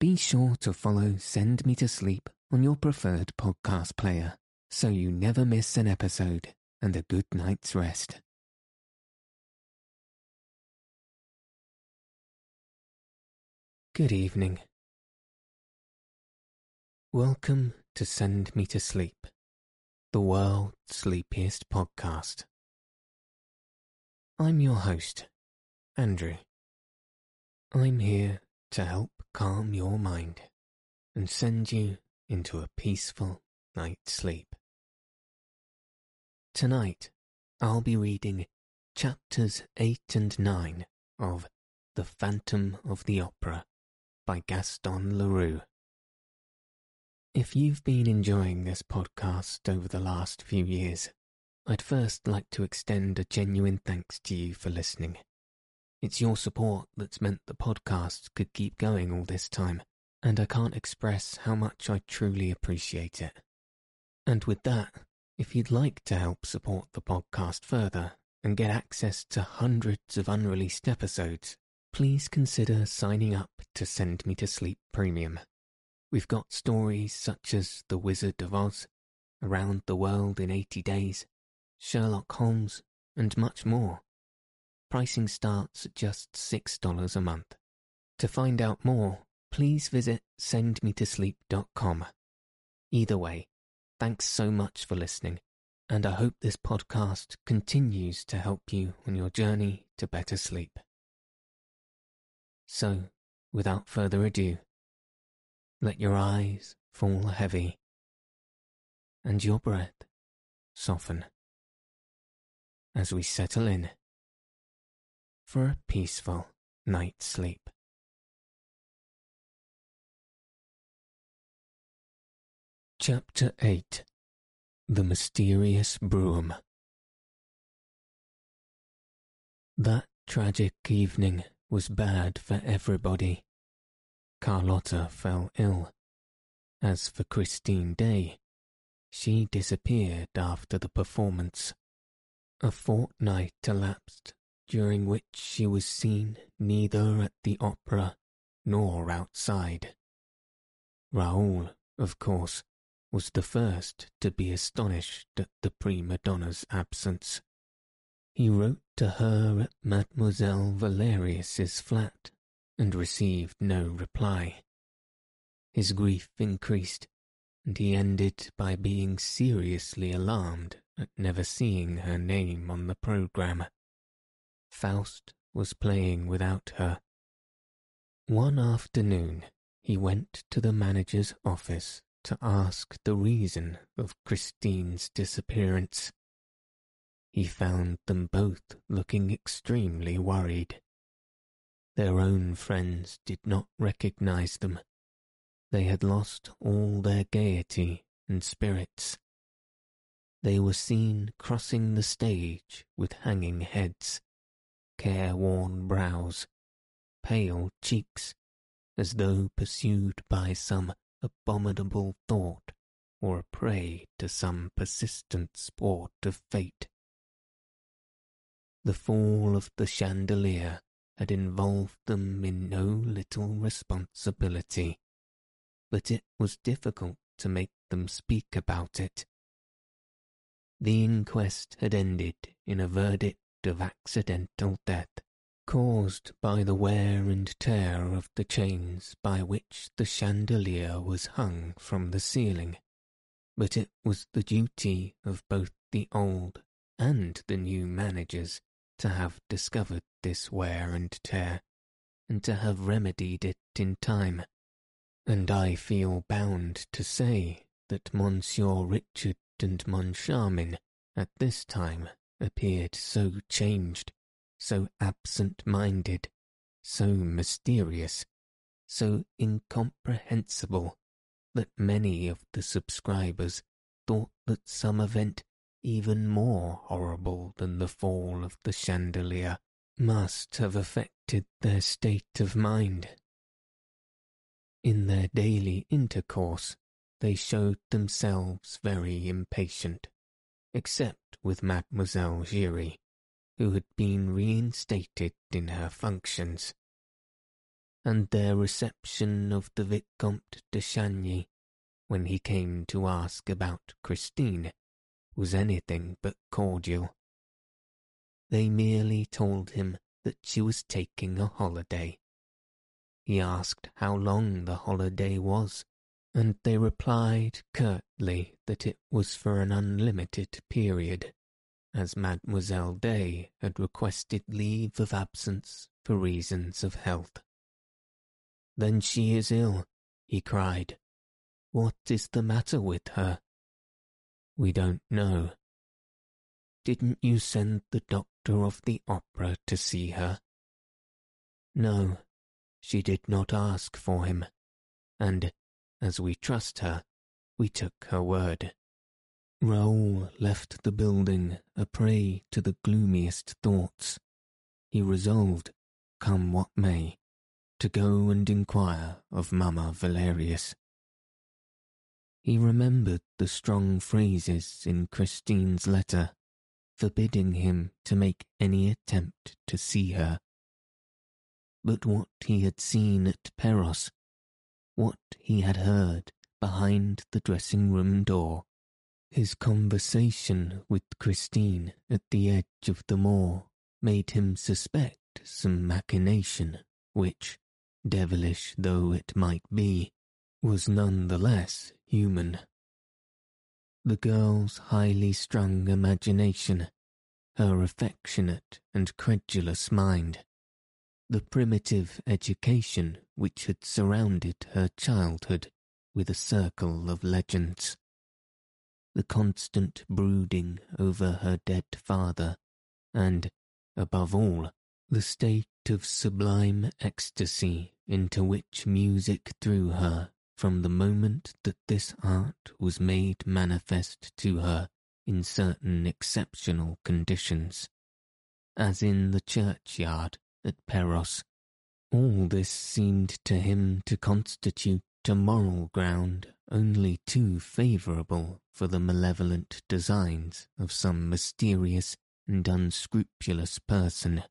be sure to follow Send Me to Sleep on your preferred podcast player so you never miss an episode and a good night's rest. Good evening. Welcome to Send Me to Sleep, the world's sleepiest podcast. I'm your host, Andrew. I'm here to help calm your mind and send you into a peaceful night's sleep. Tonight, I'll be reading chapters 8 and 9 of The Phantom of the Opera by Gaston Leroux. If you've been enjoying this podcast over the last few years, I'd first like to extend a genuine thanks to you for listening. It's your support that's meant the podcast could keep going all this time, and I can't express how much I truly appreciate it. And with that, if you'd like to help support the podcast further and get access to hundreds of unreleased episodes, please consider signing up to Send Me to Sleep Premium. We've got stories such as The Wizard of Oz, Around the World in 80 Days, Sherlock Holmes, and much more. Pricing starts at just $6 a month. To find out more, please visit sendmetosleep.com. Either way, thanks so much for listening, and I hope this podcast continues to help you on your journey to better sleep. So, without further ado, let your eyes fall heavy and your breath soften as we settle in for a peaceful night's sleep. Chapter 8 The Mysterious Brougham That tragic evening was bad for everybody. Carlotta fell ill. As for Christine Daae, she disappeared after the performance. A fortnight elapsed during which she was seen neither at the opera nor outside. Raoul, of course, was the first to be astonished at the prima donna's absence. He wrote to her at Mademoiselle Valerius's flat and received no reply. His grief increased, and he ended by being seriously alarmed at never seeing her name on the programme. Faust was playing without her. One afternoon, he went to the manager's office to ask the reason of Christine's disappearance. He found them both looking extremely worried. Their own friends did not recognize them. They had lost all their gaiety and spirits. They were seen crossing the stage with hanging heads, careworn brows, pale cheeks, as though pursued by some abominable thought or a prey to some persistent sport of fate. The fall of the chandelier had involved them in no little responsibility, but it was difficult to make them speak about it. The inquest had ended in a verdict of accidental death, caused by the wear and tear of the chains by which the chandelier was hung from the ceiling, but it was the duty of both the old and the new managers to have discovered this wear and tear, and to have remedied it in time. And I feel bound to say that Monsieur Richard and Moncharmin at this time appeared so changed, so absent-minded, so mysterious, so incomprehensible, that many of the subscribers thought that some event even more horrible than the fall of the chandelier, must have affected their state of mind. In their daily intercourse, they showed themselves very impatient, except with Mademoiselle Giry, who had been reinstated in her functions. and their reception of the Vicomte de Chagny when he came to ask about Christine was anything but cordial. They merely told him that she was taking a holiday. He asked how long the holiday was, and they replied curtly that it was for an unlimited period, as Mademoiselle Daae had requested leave of absence for reasons of health. Then she is ill, he cried. What is the matter with her? We don't know. Didn't you send the doctor of the opera to see her? No, she did not ask for him, and, as we trust her, we took her word. Raoul left the building a prey to the gloomiest thoughts. He resolved, come what may, to go and inquire of Mamma Valerius. He remembered the strong phrases in Christine's letter, forbidding him to make any attempt to see her. But what he had seen at Perros, what he had heard behind the dressing room door, his conversation with Christine at the edge of the moor made him suspect some machination which, devilish though it might be, was none the less human. The girl's highly strung imagination, her affectionate and credulous mind, the primitive education which had surrounded her childhood with a circle of legends, the constant brooding over her dead father, and, above all, the state of sublime ecstasy into which music threw her from the moment that this art was made manifest to her in certain exceptional conditions, as in the churchyard at Perros. All this seemed to him to constitute a moral ground only too favourable for the malevolent designs of some mysterious and unscrupulous person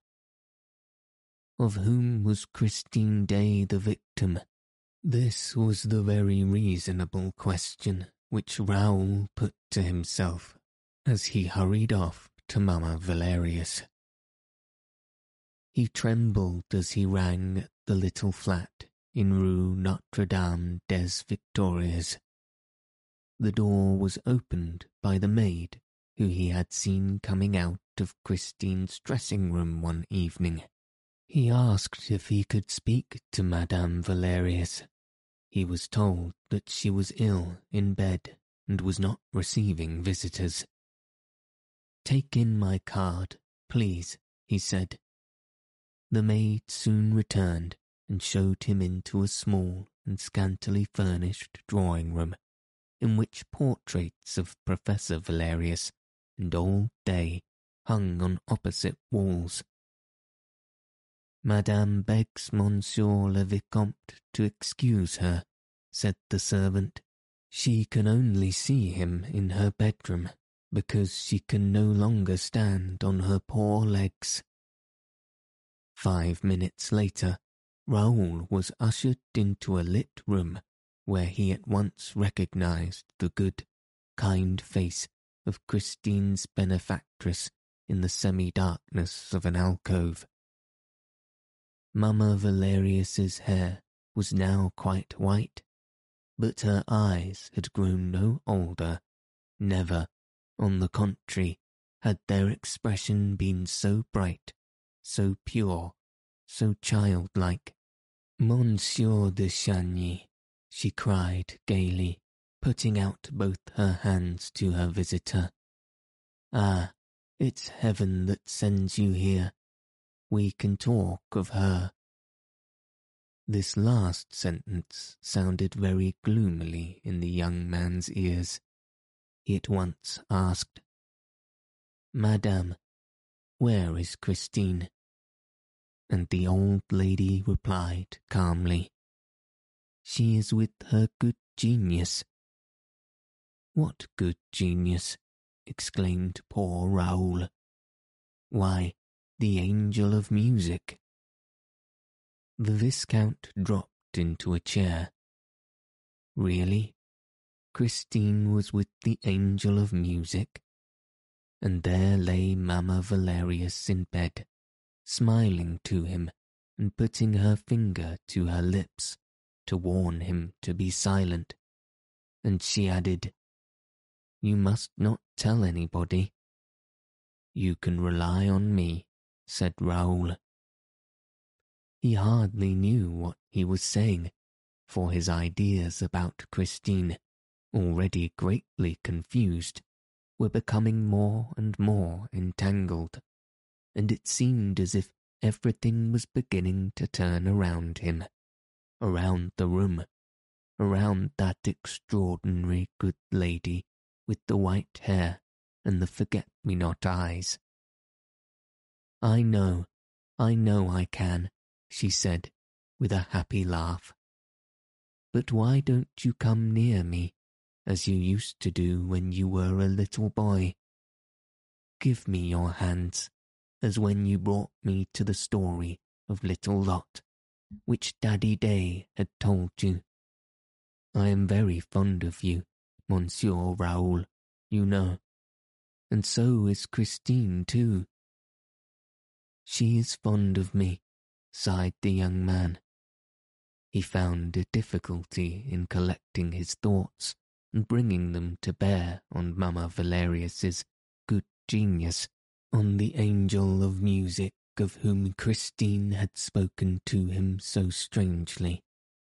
of whom was Christine Daae the victim? This was the very reasonable question which Raoul put to himself as he hurried off to Mamma Valerius. He trembled as he rang at the little flat in Rue Notre Dame des Victoires. The door was opened by the maid who he had seen coming out of Christine's dressing room one evening. He asked if he could speak to Madame Valerius. He was told that she was ill in bed and was not receiving visitors. Take in my card, please, he said. The maid soon returned and showed him into a small and scantily furnished drawing room, in which portraits of Professor Valerius and old Daae hung on opposite walls. Madame begs Monsieur le Vicomte to excuse her, said the servant. She can only see him in her bedroom because she can no longer stand on her poor legs. Five minutes later, Raoul was ushered into a lit room where he at once recognized the good, kind face of Christine's benefactress in the semi-darkness of an alcove. Mamma Valerius's hair was now quite white, but her eyes had grown no older. Never, on the contrary, had their expression been so bright, so pure, so childlike. Monsieur de Chagny, she cried gaily, putting out both her hands to her visitor. Ah, it's heaven that sends you here we can talk of her. This last sentence sounded very gloomily in the young man's ears. He at once asked, Madame, where is Christine? And the old lady replied calmly, She is with her good genius. What good genius? exclaimed poor Raoul. Why, the angel of music. The Viscount dropped into a chair. Really? Christine was with the angel of music? And there lay Mamma Valerius in bed, smiling to him and putting her finger to her lips to warn him to be silent. And she added, You must not tell anybody. You can rely on me, said Raoul. He hardly knew what he was saying, for his ideas about Christine, already greatly confused, were becoming more and more entangled, and it seemed as if everything was beginning to turn around him, around the room, around that extraordinary good lady with the white hair and the forget-me-not eyes. I know, I know I can, she said, with a happy laugh. But why don't you come near me, as you used to do when you were a little boy? Give me your hands, as when you brought me to the story of little Lotte, which Daddy Daae had told you. I am very fond of you, Monsieur Raoul, you know, and so is Christine too. She is fond of me, sighed the young man. He found a difficulty in collecting his thoughts and bringing them to bear on Mamma Valerius's good genius, on the angel of music of whom Christine had spoken to him so strangely,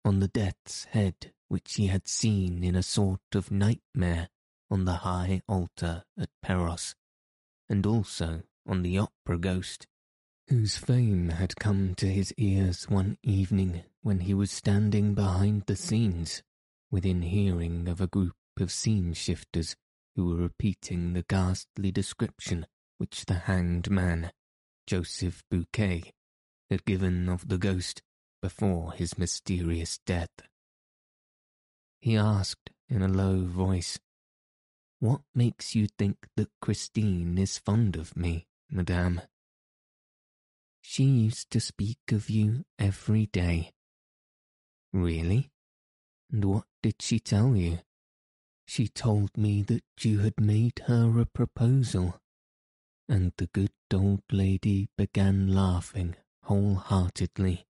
on the death's head which he had seen in a sort of nightmare on the high altar at Perros, and also on the opera ghost whose fame had come to his ears one evening when he was standing behind the scenes, within hearing of a group of scene shifters who were repeating the ghastly description which the hanged man, Joseph Buquet, had given of the ghost before his mysterious death. He asked in a low voice, What makes you think that Christine is fond of me, madame? She used to speak of you every day. Really? And what did she tell you? She told me that you had made her a proposal. And the good old lady began laughing wholeheartedly.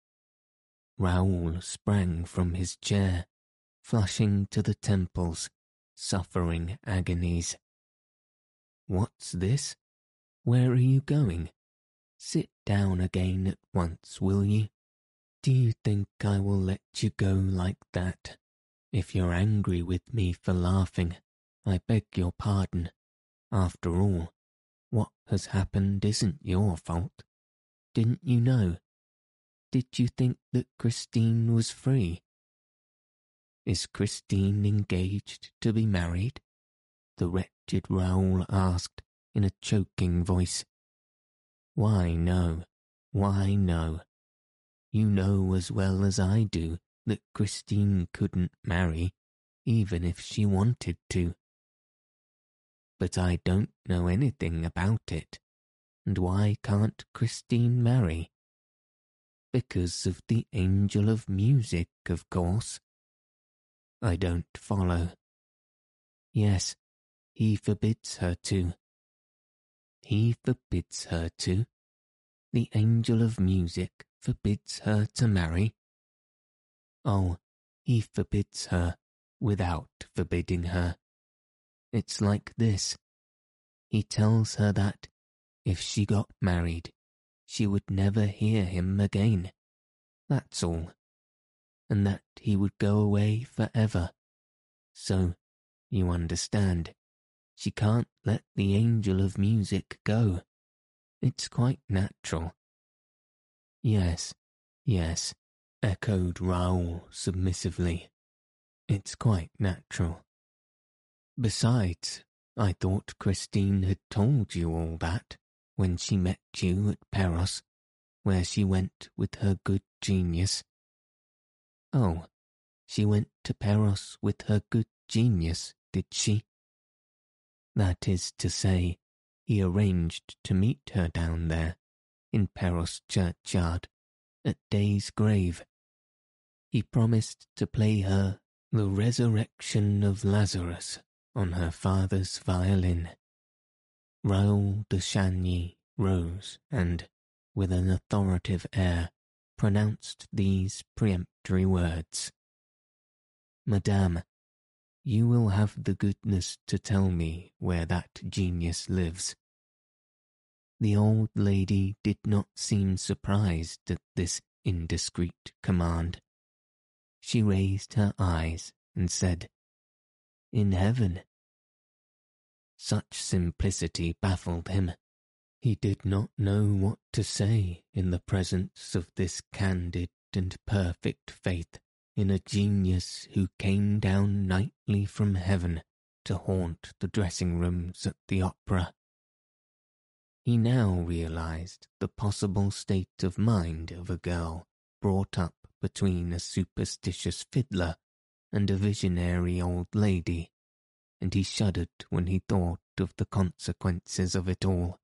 Raoul sprang from his chair, flushing to the temples, suffering agonies. What's this? Where are you going? Sit down again at once, will you? Do you think I will let you go like that? If you're angry with me for laughing, I beg your pardon. After all, what has happened isn't your fault. Didn't you know? Did you think that Christine was free? Is Christine engaged to be married? The wretched Raoul asked in a choking voice. Why, no. Why, no. You know as well as I do that Christine couldn't marry, even if she wanted to. But I don't know anything about it. And why can't Christine marry? Because of the angel of music, of course. I don't follow. Yes, he forbids her to he forbids her to. The angel of music forbids her to marry. Oh, he forbids her without forbidding her. It's like this. He tells her that if she got married, she would never hear him again. That's all. And that he would go away forever. So, you understand, she can't let the angel of music go. It's quite natural. Yes, yes, echoed Raoul submissively. It's quite natural. Besides, I thought Christine had told you all that when she met you at Perros, where she went with her good genius. Oh, she went to Perros with her good genius, did she? That is to say, he arranged to meet her down there, in Perros churchyard, at Daae's grave. He promised to play her the resurrection of Lazarus on her father's violin. Raoul de Chagny rose and, with an authoritative air, pronounced these peremptory words. Madame, you will have the goodness to tell me where that genius lives. The old lady did not seem surprised at this indiscreet command. She raised her eyes and said, In heaven. Such simplicity baffled him. He did not know what to say in the presence of this candid and perfect faith in a genius who came down nightly from heaven to haunt the dressing rooms at the opera. He now realized the possible state of mind of a girl brought up between a superstitious fiddler and a visionary old lady, and he shuddered when he thought of the consequences of it all.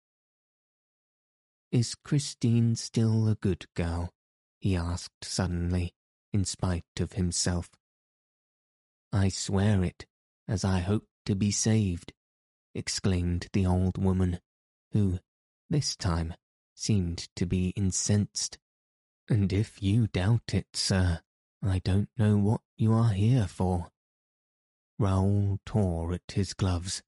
Is Christine still a good girl? he asked suddenly, in spite of himself. I swear it, as I hope to be saved, exclaimed the old woman, who, this time, seemed to be incensed. And if you doubt it, sir, I don't know what you are here for. Raoul tore at his gloves.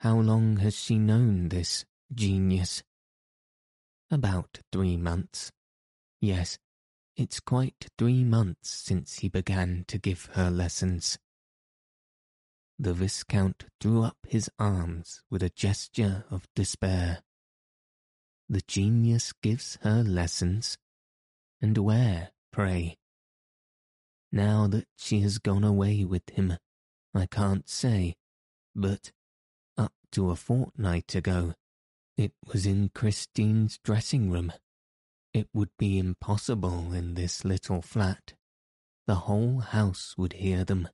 How long has she known this genius? About three months. Yes, it's quite three months since he began to give her lessons. The Viscount threw up his arms with a gesture of despair. The genius gives her lessons? And where, pray? Now that she has gone away with him, I can't say, but up to a fortnight ago, it was in Christine's dressing room. It would be impossible in this little flat. The whole house would hear them.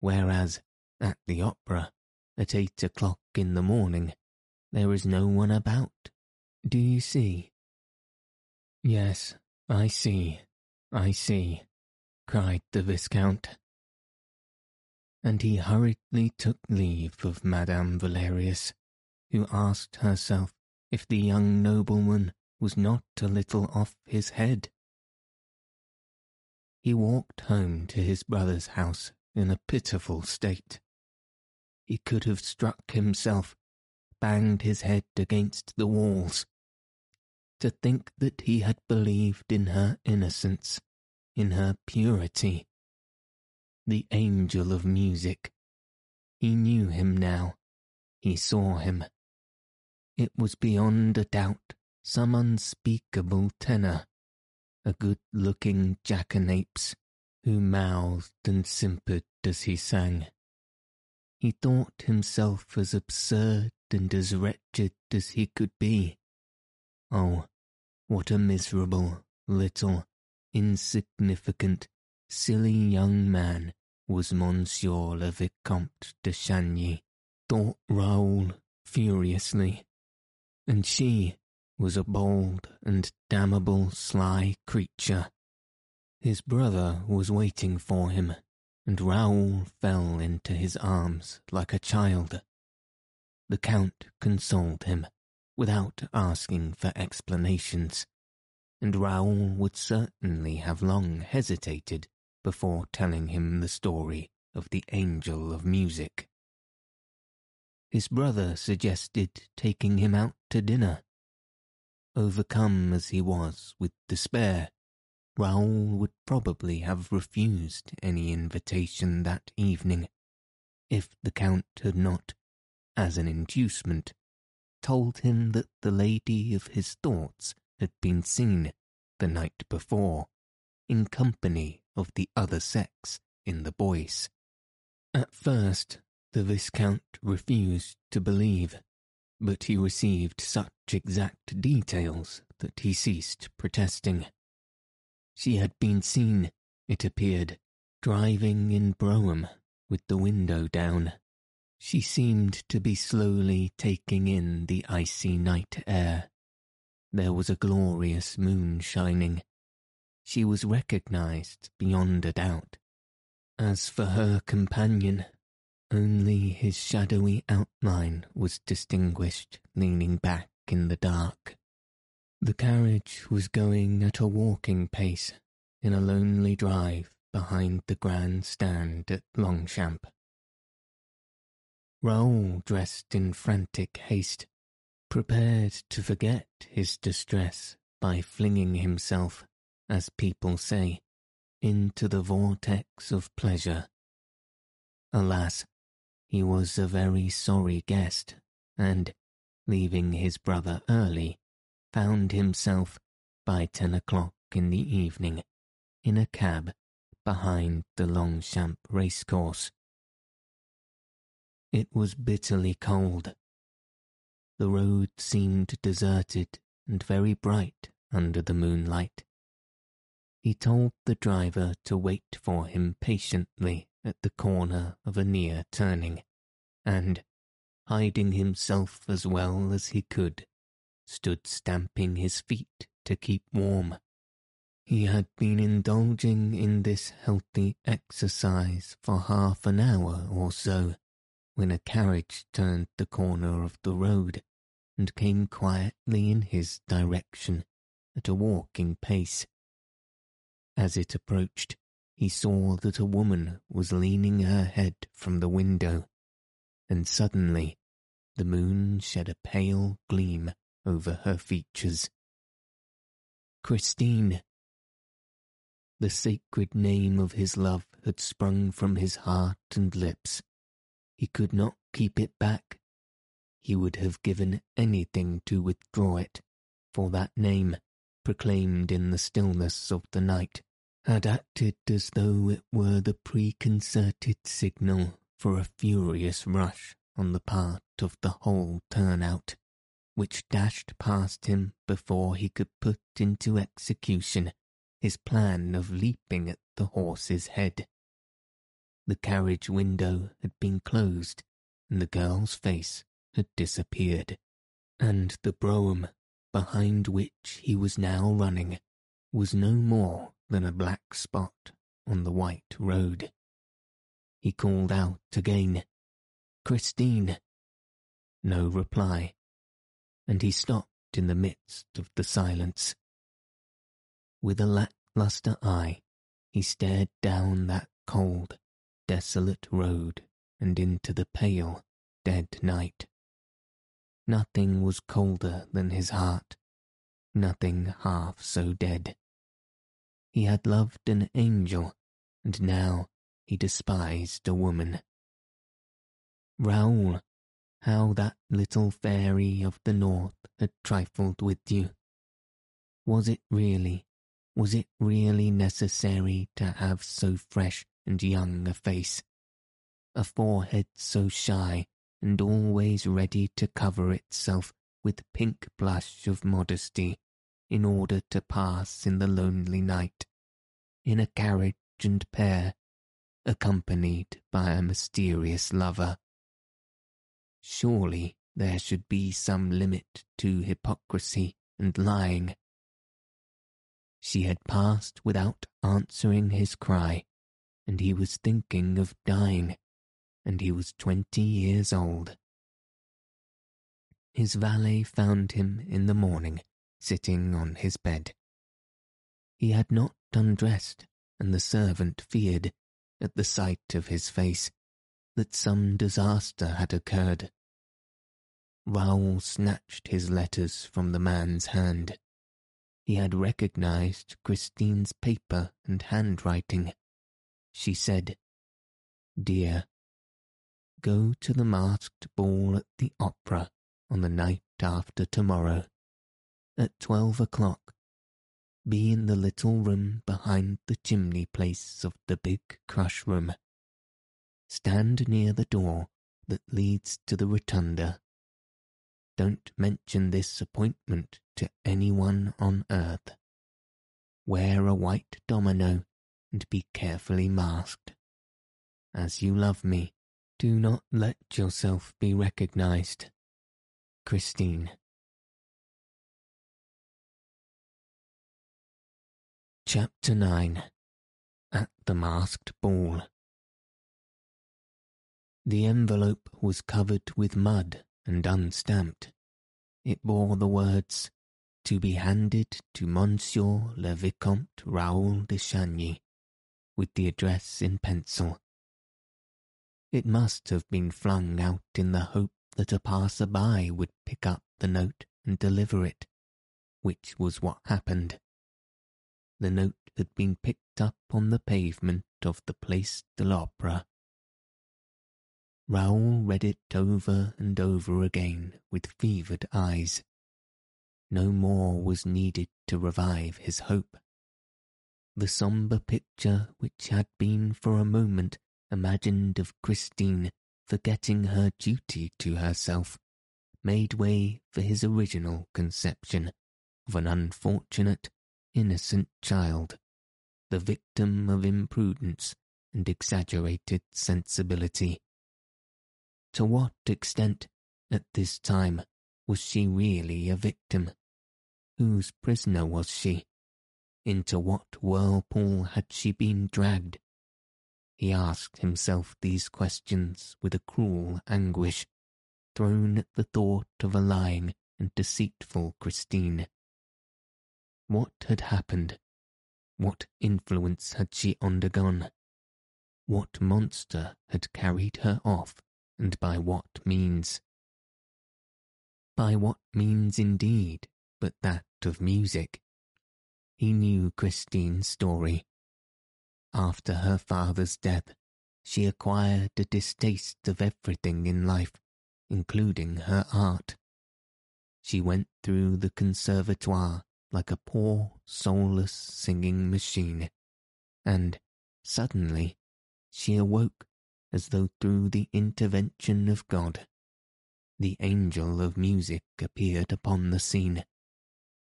Whereas, at the opera, at eight o'clock in the morning, there is no one about. Do you see? Yes, I see, I see, cried the Viscount. And he hurriedly took leave of Madame Valerius, who asked herself if the young nobleman was not a little off his head. He walked home to his brother's house in a pitiful state. He could have struck himself, banged his head against the walls. To think that he had believed in her innocence, in her purity. The angel of music. He knew him now. He saw him. It was beyond a doubt some unspeakable tenor, a good-looking jackanapes who mouthed and simpered as he sang. He thought himself as absurd and as wretched as he could be. Oh, what a miserable, little, insignificant, silly young man was Monsieur le Vicomte de Chagny, thought Raoul furiously and she was a bold and damnable sly creature. His brother was waiting for him, and Raoul fell into his arms like a child. The Count consoled him, without asking for explanations, and Raoul would certainly have long hesitated before telling him the story of the Angel of Music his brother suggested taking him out to dinner. Overcome as he was with despair, Raoul would probably have refused any invitation that evening, if the Count had not, as an inducement, told him that the lady of his thoughts had been seen the night before, in company of the other sex in the Bois. At first, the Viscount refused to believe, but he received such exact details that he ceased protesting. She had been seen, it appeared, driving in brougham with the window down. She seemed to be slowly taking in the icy night air. There was a glorious moon shining, she was recognized beyond a doubt. As for her companion, only his shadowy outline was distinguished leaning back in the dark. The carriage was going at a walking pace in a lonely drive behind the grand stand at Longchamp. Raoul, dressed in frantic haste, prepared to forget his distress by flinging himself, as people say, into the vortex of pleasure. Alas, he was a very sorry guest, and, leaving his brother early, found himself, by ten o'clock in the evening, in a cab behind the Longchamp racecourse. It was bitterly cold. The road seemed deserted and very bright under the moonlight. He told the driver to wait for him patiently at the corner of a near turning, and, hiding himself as well as he could, stood stamping his feet to keep warm. He had been indulging in this healthy exercise for half an hour or so when a carriage turned the corner of the road and came quietly in his direction at a walking pace. As it approached, he saw that a woman was leaning her head from the window, and suddenly the moon shed a pale gleam over her features. Christine! The sacred name of his love had sprung from his heart and lips. He could not keep it back. He would have given anything to withdraw it, for that name, proclaimed in the stillness of the night, had acted as though it were the preconcerted signal for a furious rush on the part of the whole turnout, which dashed past him before he could put into execution his plan of leaping at the horse's head. The carriage window had been closed, and the girl's face had disappeared, and the brougham, behind which he was now running, was no more than a black spot on the white road. He called out again, Christine. No reply, and he stopped in the midst of the silence. With a lackluster eye, he stared down that cold, desolate road and into the pale, dead night. Nothing was colder than his heart, nothing half so dead. He had loved an angel, and now he despised a woman. Raoul, how that little fairy of the north had trifled with you. Was it really, was it really necessary to have so fresh and young a face, a forehead so shy and always ready to cover itself with pink blush of modesty in order to pass in the lonely night, in a carriage and pair, accompanied by a mysterious lover. Surely there should be some limit to hypocrisy and lying. She had passed without answering his cry, and he was thinking of dying, and he was twenty years old. His valet found him in the morning, sitting on his bed. He had not undressed, and the servant feared, at the sight of his face, that some disaster had occurred. Raoul snatched his letters from the man's hand. He had recognized Christine's paper and handwriting she said, Dear, go to the masked ball at the opera on the night after tomorrow. At twelve o'clock, be in the little room behind the chimney place of the big crush room. Stand near the door that leads to the rotunda. Don't mention this appointment to anyone on earth. Wear a white domino and be carefully masked. As you love me, do not let yourself be recognized. Christine. Chapter 9 At the Masked Ball The envelope was covered with mud and unstamped. It bore the words, To be handed to Monsieur le Vicomte Raoul de Chagny, with the address in pencil. It must have been flung out in the hope that a passer-by would pick up the note and deliver it, which was what happened. The note had been picked up on the pavement of the Place de l'Opera. Raoul read it over and over again with fevered eyes. No more was needed to revive his hope. The sombre picture which had been for a moment imagined of Christine forgetting her duty to herself, made way for his original conception of an unfortunate, innocent child, the victim of imprudence and exaggerated sensibility. To what extent, at this time, was she really a victim? Whose prisoner was she? Into what whirlpool had she been dragged? He asked himself these questions with a cruel anguish, thrown at the thought of a lying and deceitful Christine. What had happened? What influence had she undergone? What monster had carried her off, and by what means? By what means indeed, but that of music? He knew Christine's story after her father's death, she acquired a distaste of everything in life, including her art. She went through the conservatoire like a poor, soulless singing machine, and, suddenly, she awoke as though through the intervention of God. The angel of music appeared upon the scene.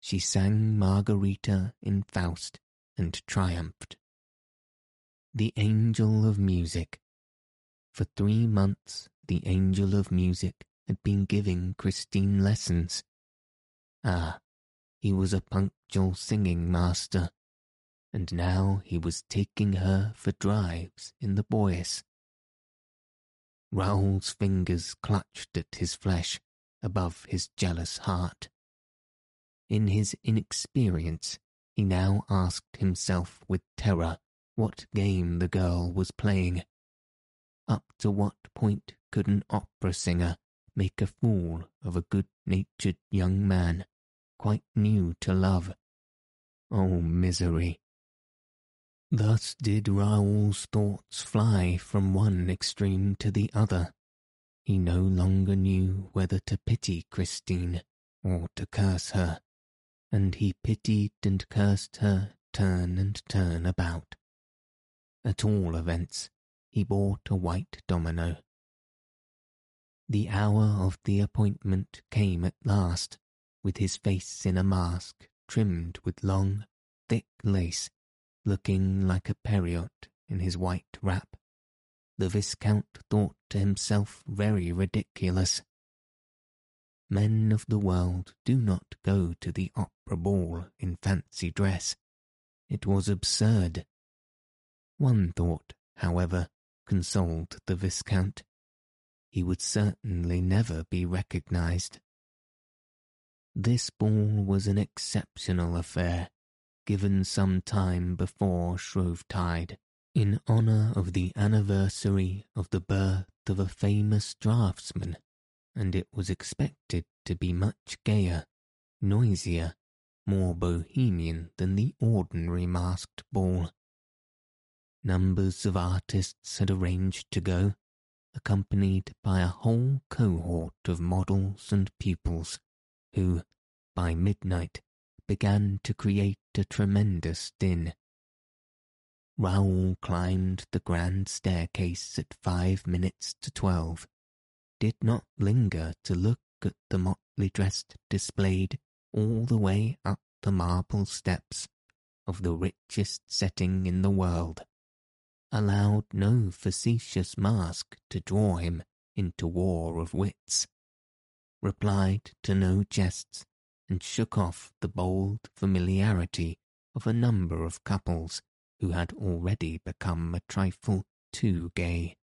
She sang Margarita in Faust and triumphed the Angel of Music. For three months the Angel of Music had been giving Christine lessons. Ah, he was a punctual singing master, and now he was taking her for drives in the Bois. Raoul's fingers clutched at his flesh above his jealous heart. In his inexperience, he now asked himself with terror what game the girl was playing. Up to what point could an opera singer make a fool of a good-natured young man, quite new to love? Oh, misery! Thus did Raoul's thoughts fly from one extreme to the other. He no longer knew whether to pity Christine or to curse her, and he pitied and cursed her turn and turn about. At all events, he bought a white domino. The hour of the appointment came at last, with his face in a mask trimmed with long, thick lace, looking like a Pierrot in his white wrap. The Viscount thought to himself very ridiculous. Men of the world do not go to the opera ball in fancy dress. It was absurd one thought, however, consoled the Viscount. He would certainly never be recognized. This ball was an exceptional affair, given some time before Shrovetide, in honour of the anniversary of the birth of a famous draftsman, and it was expected to be much gayer, noisier, more bohemian than the ordinary masked ball. Numbers of artists had arranged to go, accompanied by a whole cohort of models and pupils, who, by midnight, began to create a tremendous din. Raoul climbed the grand staircase at five minutes to twelve, did not linger to look at the motley dressed displayed all the way up the marble steps of the richest setting in the world allowed no facetious mask to draw him into war of wits, replied to no jests, and shook off the bold familiarity of a number of couples who had already become a trifle too gay.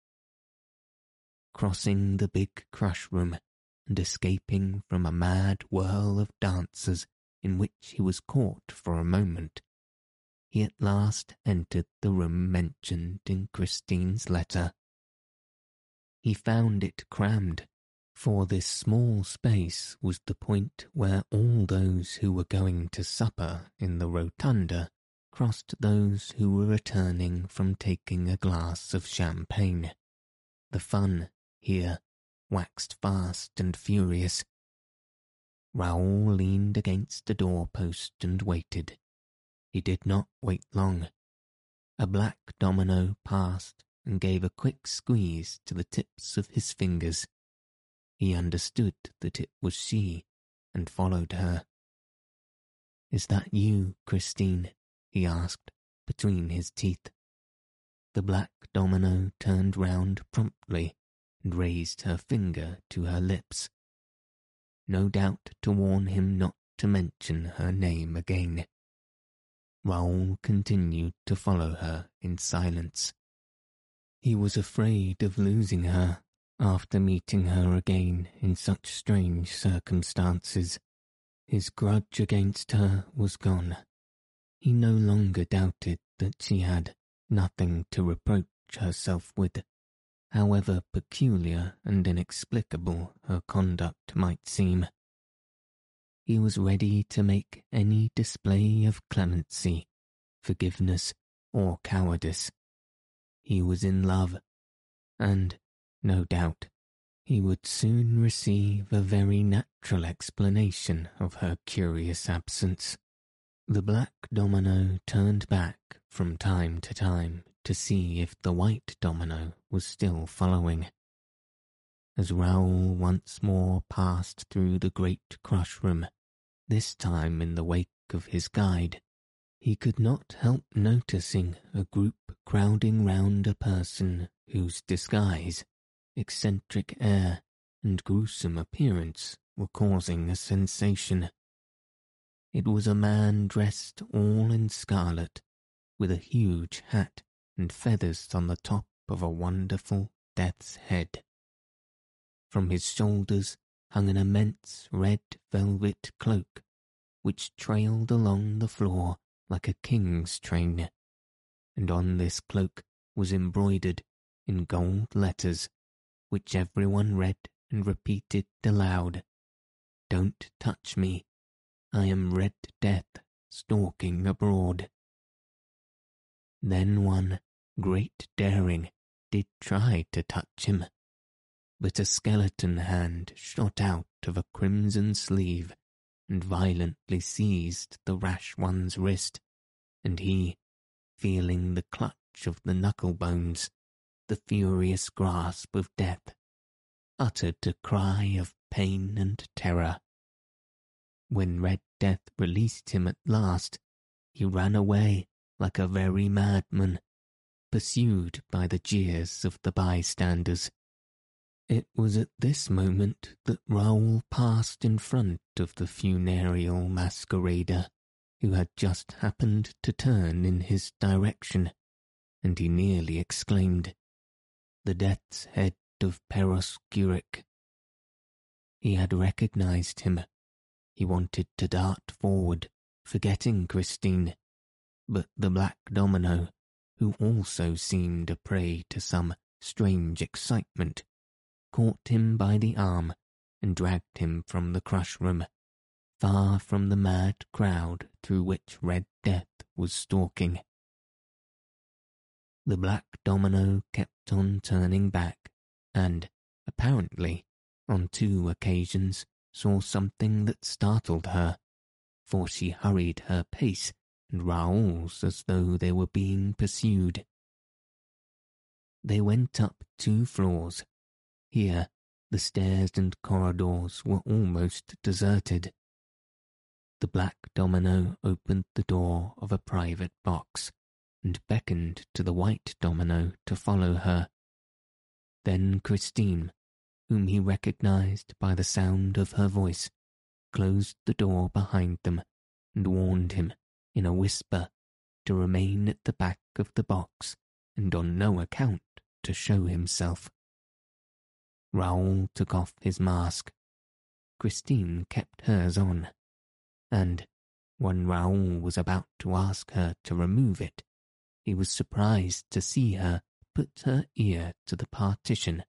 Crossing the big crush room and escaping from a mad whirl of dancers in which he was caught for a moment, he at last entered the room mentioned in Christine's letter. He found it crammed, for this small space was the point where all those who were going to supper in the rotunda crossed those who were returning from taking a glass of champagne. The fun, here, waxed fast and furious. Raoul leaned against a doorpost and waited. He did not wait long. A black domino passed and gave a quick squeeze to the tips of his fingers. He understood that it was she and followed her. Is that you, Christine? he asked between his teeth. The black domino turned round promptly and raised her finger to her lips. No doubt to warn him not to mention her name again. Raoul continued to follow her in silence. He was afraid of losing her after meeting her again in such strange circumstances. His grudge against her was gone. He no longer doubted that she had nothing to reproach herself with, however peculiar and inexplicable her conduct might seem he was ready to make any display of clemency, forgiveness, or cowardice. He was in love, and, no doubt, he would soon receive a very natural explanation of her curious absence. The black domino turned back from time to time to see if the white domino was still following. As Raoul once more passed through the great crush room, this time in the wake of his guide, he could not help noticing a group crowding round a person whose disguise, eccentric air, and gruesome appearance were causing a sensation. It was a man dressed all in scarlet, with a huge hat and feathers on the top of a wonderful death's head. From his shoulders hung an immense red velvet cloak, which trailed along the floor like a king's train, and on this cloak was embroidered in gold letters, which everyone read and repeated aloud. Don't touch me, I am Red Death stalking abroad. Then one, great daring, did try to touch him, but a skeleton hand shot out of a crimson sleeve and violently seized the rash one's wrist, and he, feeling the clutch of the knuckle bones, the furious grasp of death, uttered a cry of pain and terror. When Red Death released him at last, he ran away like a very madman, pursued by the jeers of the bystanders it was at this moment that Raoul passed in front of the funereal masquerader, who had just happened to turn in his direction, and he nearly exclaimed, The death's head of Perros Guirec. He had recognized him. He wanted to dart forward, forgetting Christine, but the black domino, who also seemed a prey to some strange excitement, caught him by the arm and dragged him from the crush room, far from the mad crowd through which Red Death was stalking. The black domino kept on turning back, and, apparently, on two occasions saw something that startled her, for she hurried her pace and Raoul's as though they were being pursued. They went up two floors here, the stairs and corridors were almost deserted. The black domino opened the door of a private box and beckoned to the white domino to follow her. Then Christine, whom he recognized by the sound of her voice, closed the door behind them and warned him in a whisper to remain at the back of the box and on no account to show himself. Raoul took off his mask. Christine kept hers on, and when Raoul was about to ask her to remove it, he was surprised to see her put her ear to the partition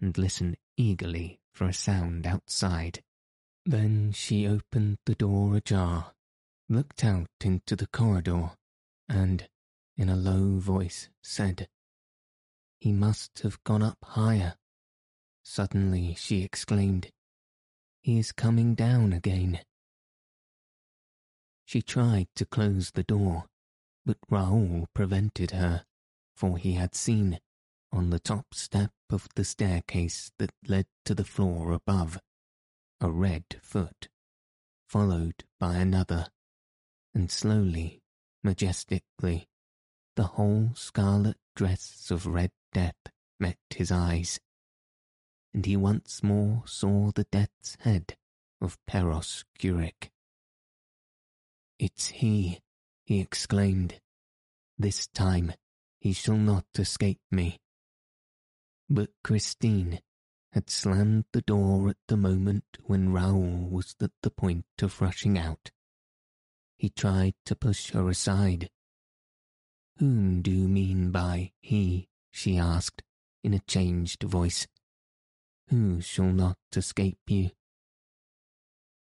and listen eagerly for a sound outside. Then she opened the door ajar, looked out into the corridor, and, in a low voice, said, He must have gone up higher. Suddenly she exclaimed, He is coming down again. She tried to close the door, but Raoul prevented her, for he had seen, on the top step of the staircase that led to the floor above, a red foot, followed by another, and slowly, majestically, the whole scarlet dress of Red Death met his eyes, and he once more saw the death's head of Perros Guirec. It's he, he exclaimed. This time he shall not escape me. But Christine had slammed the door at the moment when Raoul was at the point of rushing out. He tried to push her aside. Whom do you mean by he? she asked in a changed voice. Who shall not escape you?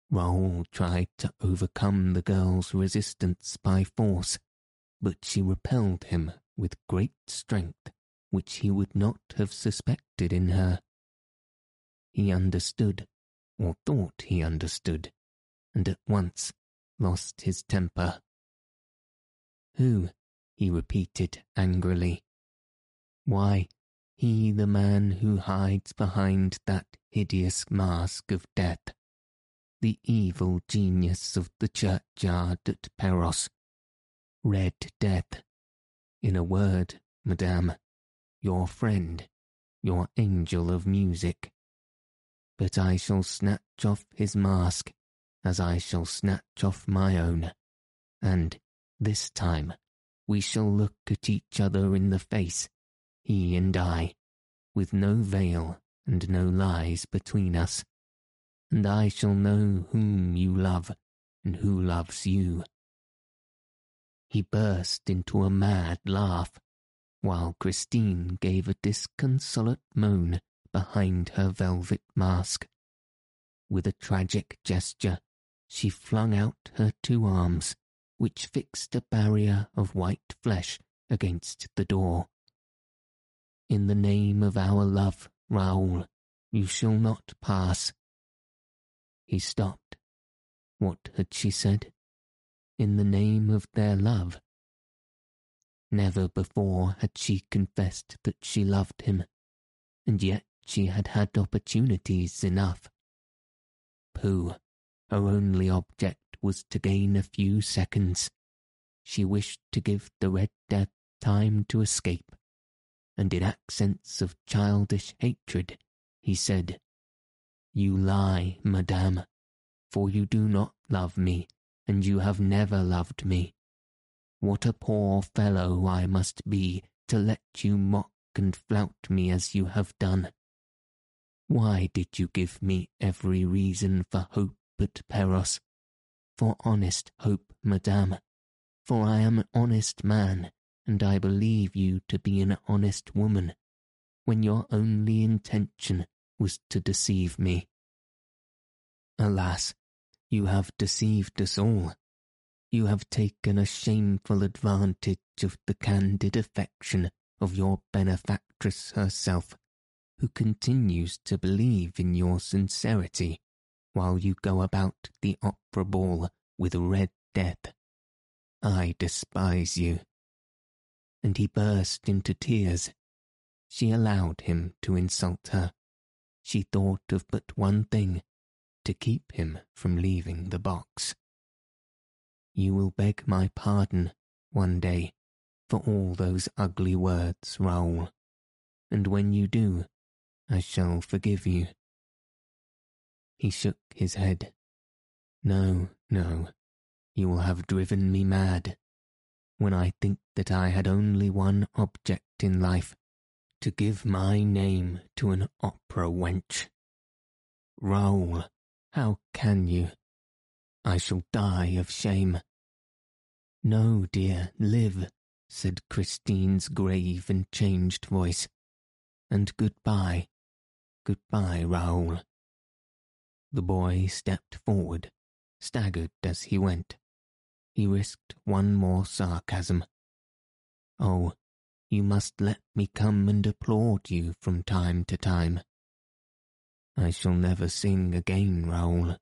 Raoul tried to overcome the girl's resistance by force, but she repelled him with great strength which he would not have suspected in her. He understood, or thought he understood, and at once lost his temper. Who? he repeated angrily. Why, he the man who hides behind that hideous mask of death the evil genius of the churchyard at Perros. Red Death. In a word, madame, your friend, your angel of music. But I shall snatch off his mask as I shall snatch off my own, and this time we shall look at each other in the face, he and I, with no veil and no lies between us and I shall know whom you love and who loves you. He burst into a mad laugh, while Christine gave a disconsolate moan behind her velvet mask. With a tragic gesture, she flung out her two arms, which fixed a barrier of white flesh against the door. In the name of our love, Raoul, you shall not pass. He stopped. What had she said? In the name of their love. Never before had she confessed that she loved him, and yet she had had opportunities enough. Pooh, her only object was to gain a few seconds. She wished to give the Red Death time to escape, and in accents of childish hatred he said, you lie, madame, for you do not love me, and you have never loved me. What a poor fellow I must be to let you mock and flout me as you have done. Why did you give me every reason for hope at Perros? For honest hope, madame, for I am an honest man, and I believe you to be an honest woman, when your only intention was to deceive me. Alas, you have deceived us all. You have taken a shameful advantage of the candid affection of your benefactress herself, who continues to believe in your sincerity while you go about the opera ball with Red Death. I despise you. And he burst into tears. She allowed him to insult her she thought of but one thing to keep him from leaving the box. You will beg my pardon one day for all those ugly words, Raoul, and when you do, I shall forgive you. He shook his head. No, no, you will have driven me mad when I think that I had only one object in life to give my name to an opera wench. Raoul, how can you? I shall die of shame. No, dear, live, said Christine's grave and changed voice. And goodbye, goodbye, Raoul. The boy stepped forward, staggered as he went. He risked one more sarcasm. Oh, you must let me come and applaud you from time to time. I shall never sing again, Raoul.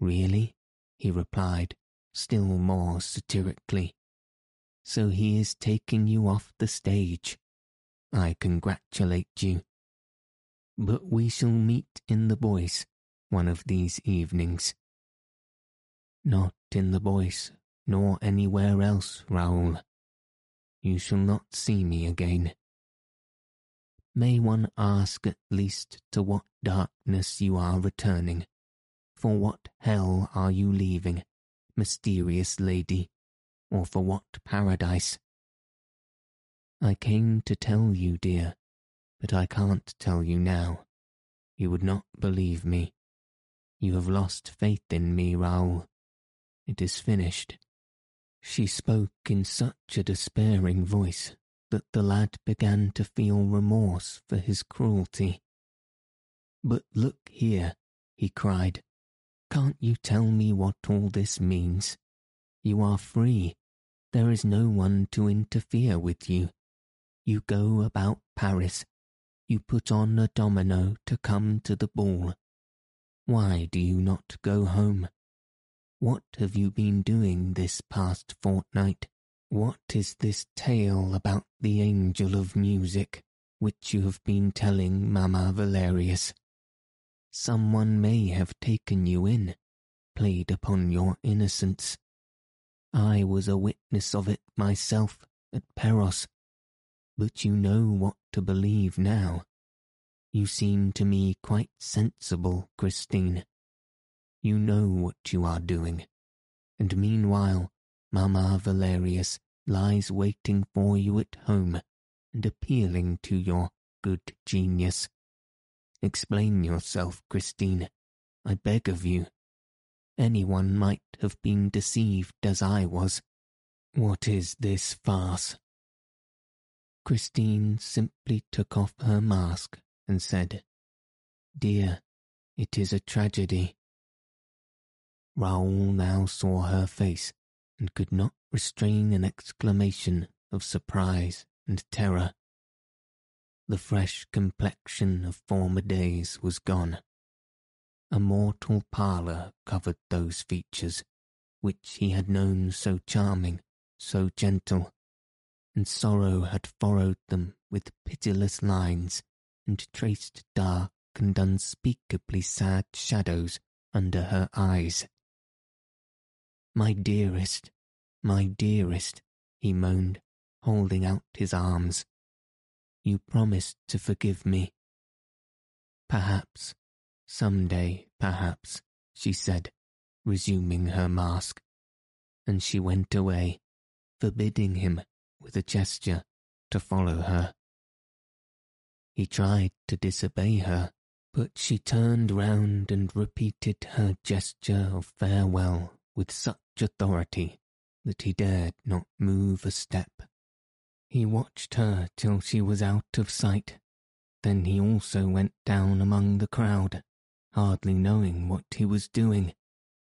Really? he replied, still more satirically. So he is taking you off the stage. I congratulate you. But we shall meet in the Bois one of these evenings. Not in the Bois, nor anywhere else, Raoul. You shall not see me again. May one ask at least to what darkness you are returning? For what hell are you leaving, mysterious lady, or for what paradise? I came to tell you, dear, but I can't tell you now. You would not believe me. You have lost faith in me, Raoul. It is finished. She spoke in such a despairing voice that the lad began to feel remorse for his cruelty. But look here, he cried. Can't you tell me what all this means? You are free. There is no one to interfere with you. You go about Paris. You put on a domino to come to the ball. Why do you not go home? What have you been doing this past fortnight? What is this tale about the angel of music which you have been telling Mamma Valerius? Someone may have taken you in, played upon your innocence. I was a witness of it myself at Perros, but you know what to believe now. You seem to me quite sensible, Christine. You know what you are doing. And meanwhile, Mamma Valerius lies waiting for you at home and appealing to your good genius. Explain yourself, Christine. I beg of you. Anyone might have been deceived as I was. What is this farce? Christine simply took off her mask and said, Dear, it is a tragedy. Raoul now saw her face and could not restrain an exclamation of surprise and terror. The fresh complexion of former days was gone. A mortal pallor covered those features, which he had known so charming, so gentle, and sorrow had furrowed them with pitiless lines and traced dark and unspeakably sad shadows under her eyes. My dearest, my dearest, he moaned, holding out his arms. You promised to forgive me. Perhaps, some day, perhaps, she said, resuming her mask. And she went away, forbidding him, with a gesture, to follow her. He tried to disobey her, but she turned round and repeated her gesture of farewell with such authority that he dared not move a step. He watched her till she was out of sight. Then he also went down among the crowd, hardly knowing what he was doing,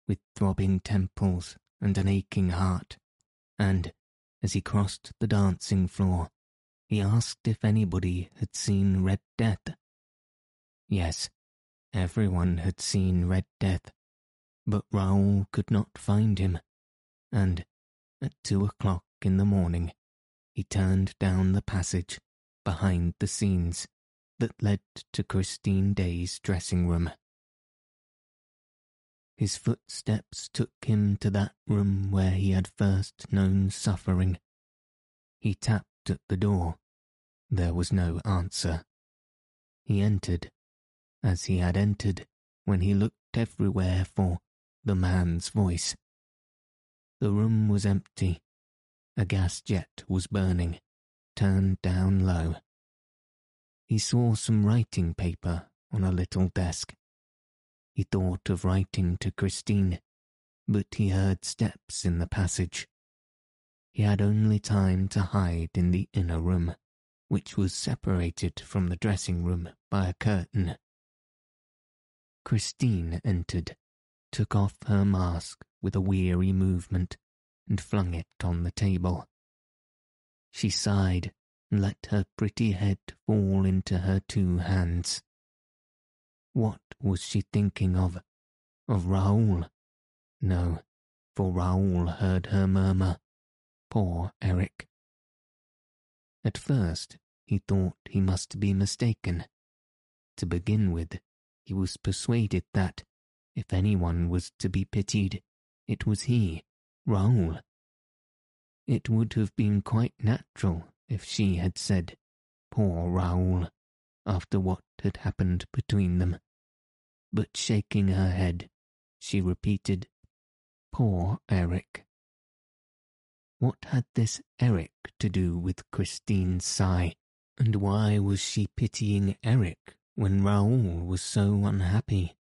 with throbbing temples and an aching heart. And, as he crossed the dancing floor, he asked if anybody had seen Red Death. Yes, everyone had seen Red Death, but Raoul could not find him, and at two o'clock in the morning he turned down the passage behind the scenes that led to Christine Daae's dressing room. His footsteps took him to that room where he had first known suffering. He tapped at the door. There was no answer. He entered, as he had entered when he looked everywhere for the man's voice, The room was empty. A gas jet was burning, turned down low. He saw some writing paper on a little desk. He thought of writing to Christine, but he heard steps in the passage. He had only time to hide in the inner room, which was separated from the dressing room by a curtain. Christine entered, took off her mask with a weary movement, and flung it on the table. She sighed and let her pretty head fall into her two hands. What was she thinking of? Of Raoul? No, for Raoul heard her murmur, Poor Eric. At first, he thought he must be mistaken. To begin with, he was persuaded that, if anyone was to be pitied, it was he, Raoul. It would have been quite natural if she had said, Poor Raoul, after what had happened between them. But shaking her head, she repeated, Poor Eric. What had this Eric to do with Christine's sigh, and why was she pitying Eric when Raoul was so unhappy?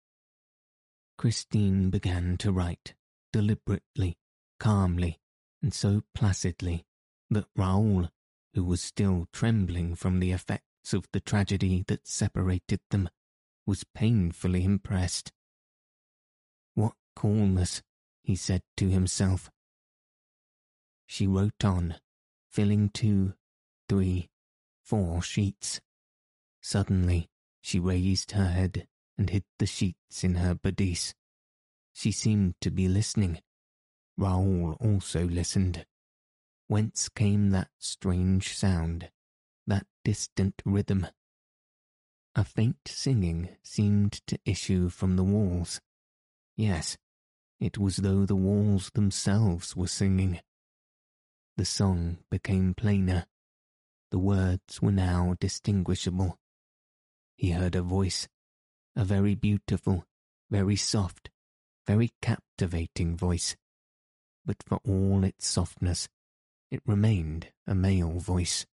Christine began to write, deliberately, calmly, and so placidly that Raoul, who was still trembling from the of the tragedy that separated them, was painfully impressed. What coolness, he said to himself. She wrote on, filling two, three, four sheets. Suddenly, she raised her head and hid the sheets in her bodice. She seemed to be listening. Raoul also listened. Whence came that strange sound, distant rhythm? A faint singing seemed to issue from the walls. Yes, it was though the walls themselves were singing. The song became plainer. The words were now distinguishable. He heard a voice, a very beautiful, very soft, very captivating voice. But for all its softness, it remained a male voice.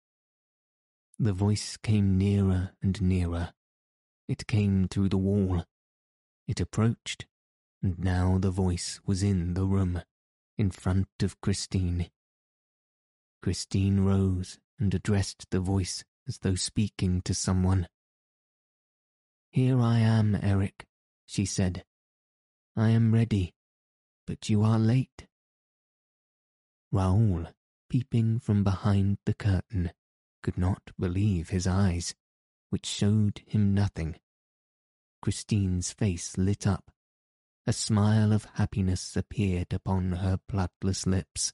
The voice came nearer and nearer. It came through the wall. It approached, and now the voice was in the room, in front of Christine. Christine rose and addressed the voice as though speaking to someone. Here I am, Eric, she said. I am ready, but you are late. Raoul, peeping from behind the curtain, could not believe his eyes, which showed him nothing. Christine's face lit up. A smile of happiness appeared upon her bloodless lips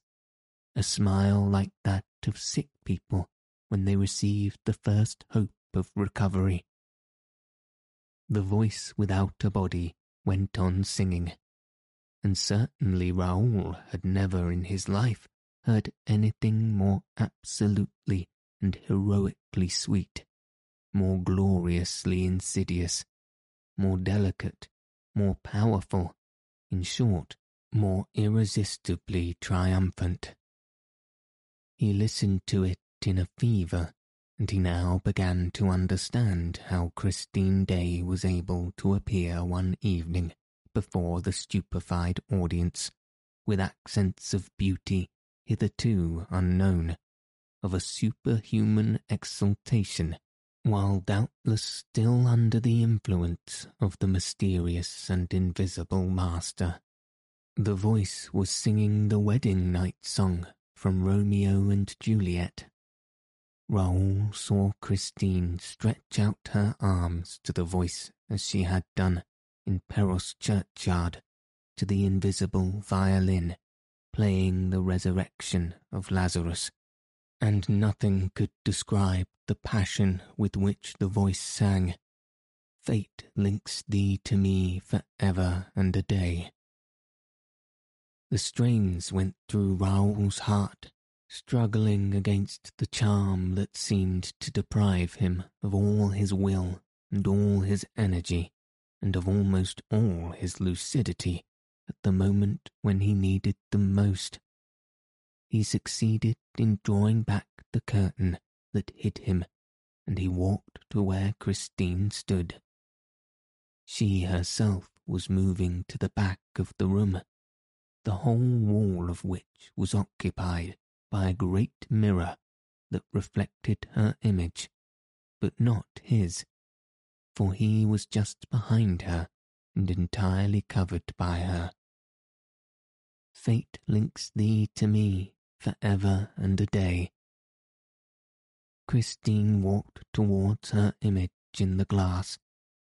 a smile like that of sick people when they receive the first hope of recovery. The voice without a body went on singing, and certainly Raoul had never in his life heard anything more absolutely and heroically sweet, more gloriously insidious, more delicate, more powerful, in short, more irresistibly triumphant. He listened to it in a fever, and he now began to understand how Christine Daae was able to appear one evening before the stupefied audience with accents of beauty hitherto unknown, of a superhuman exaltation, while doubtless still under the influence of the mysterious and invisible master. The voice was singing the wedding night song from Romeo and Juliet. Raoul saw Christine stretch out her arms to the voice as she had done in Perros churchyard to the invisible violin playing the resurrection of Lazarus, and nothing could describe the passion with which the voice sang, Fate links thee to me for ever and a day. The strains went through Raoul's heart, struggling against the charm that seemed to deprive him of all his will and all his energy and of almost all his lucidity at the moment when he needed them most. He succeeded in drawing back the curtain that hid him, and he walked to where Christine stood. She herself was moving to the back of the room, the whole wall of which was occupied by a great mirror that reflected her image, but not his, for he was just behind her and entirely covered by her. Fate links thee to me for ever and a day. Christine walked towards her image in the glass,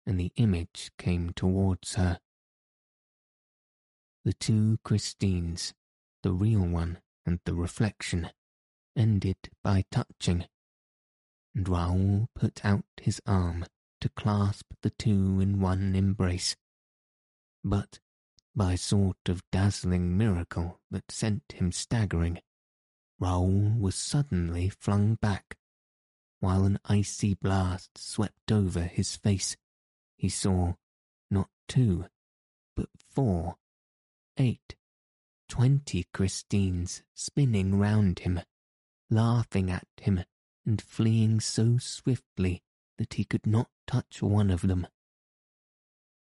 and the image came towards her. The two Christines, the real one and the reflection, ended by touching, and Raoul put out his arm to clasp the two in one embrace. But, by sort of dazzling miracle that sent him staggering, Raoul was suddenly flung back, while an icy blast swept over his face. He saw not two, but four, eight, twenty Christines spinning round him, laughing at him and fleeing so swiftly that he could not touch one of them.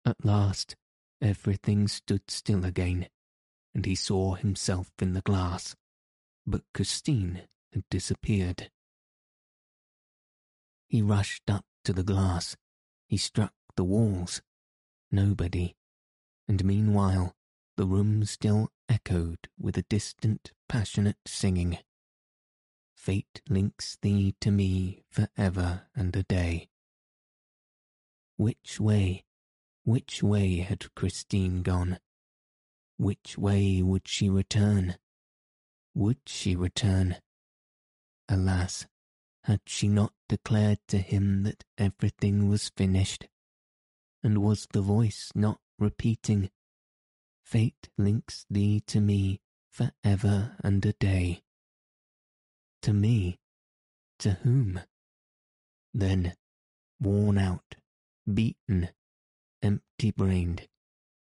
At last, everything stood still again, and he saw himself in the glass but Christine had disappeared. He rushed up to the glass. He struck the walls. Nobody. And meanwhile, the room still echoed with a distant, passionate singing. Fate links thee to me for ever and a day. Which way, which way had Christine gone? Which way would she return? Would she return? Alas, had she not declared to him that everything was finished? And was the voice not repeating, Fate links thee to me for ever and a day? To me? To whom? Then, worn out, beaten, empty-brained,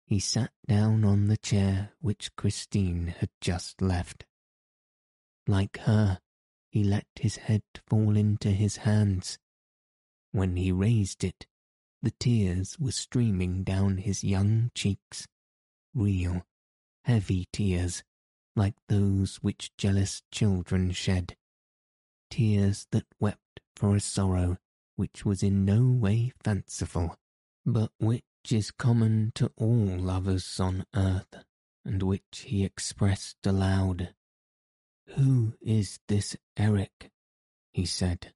he sat down on the chair which Christine had just left. Like her, he let his head fall into his hands. When he raised it, the tears were streaming down his young cheeks, real, heavy tears, like those which jealous children shed, tears that wept for a sorrow which was in no way fanciful, but which is common to all lovers on earth, and which he expressed aloud who is this Eric? he said.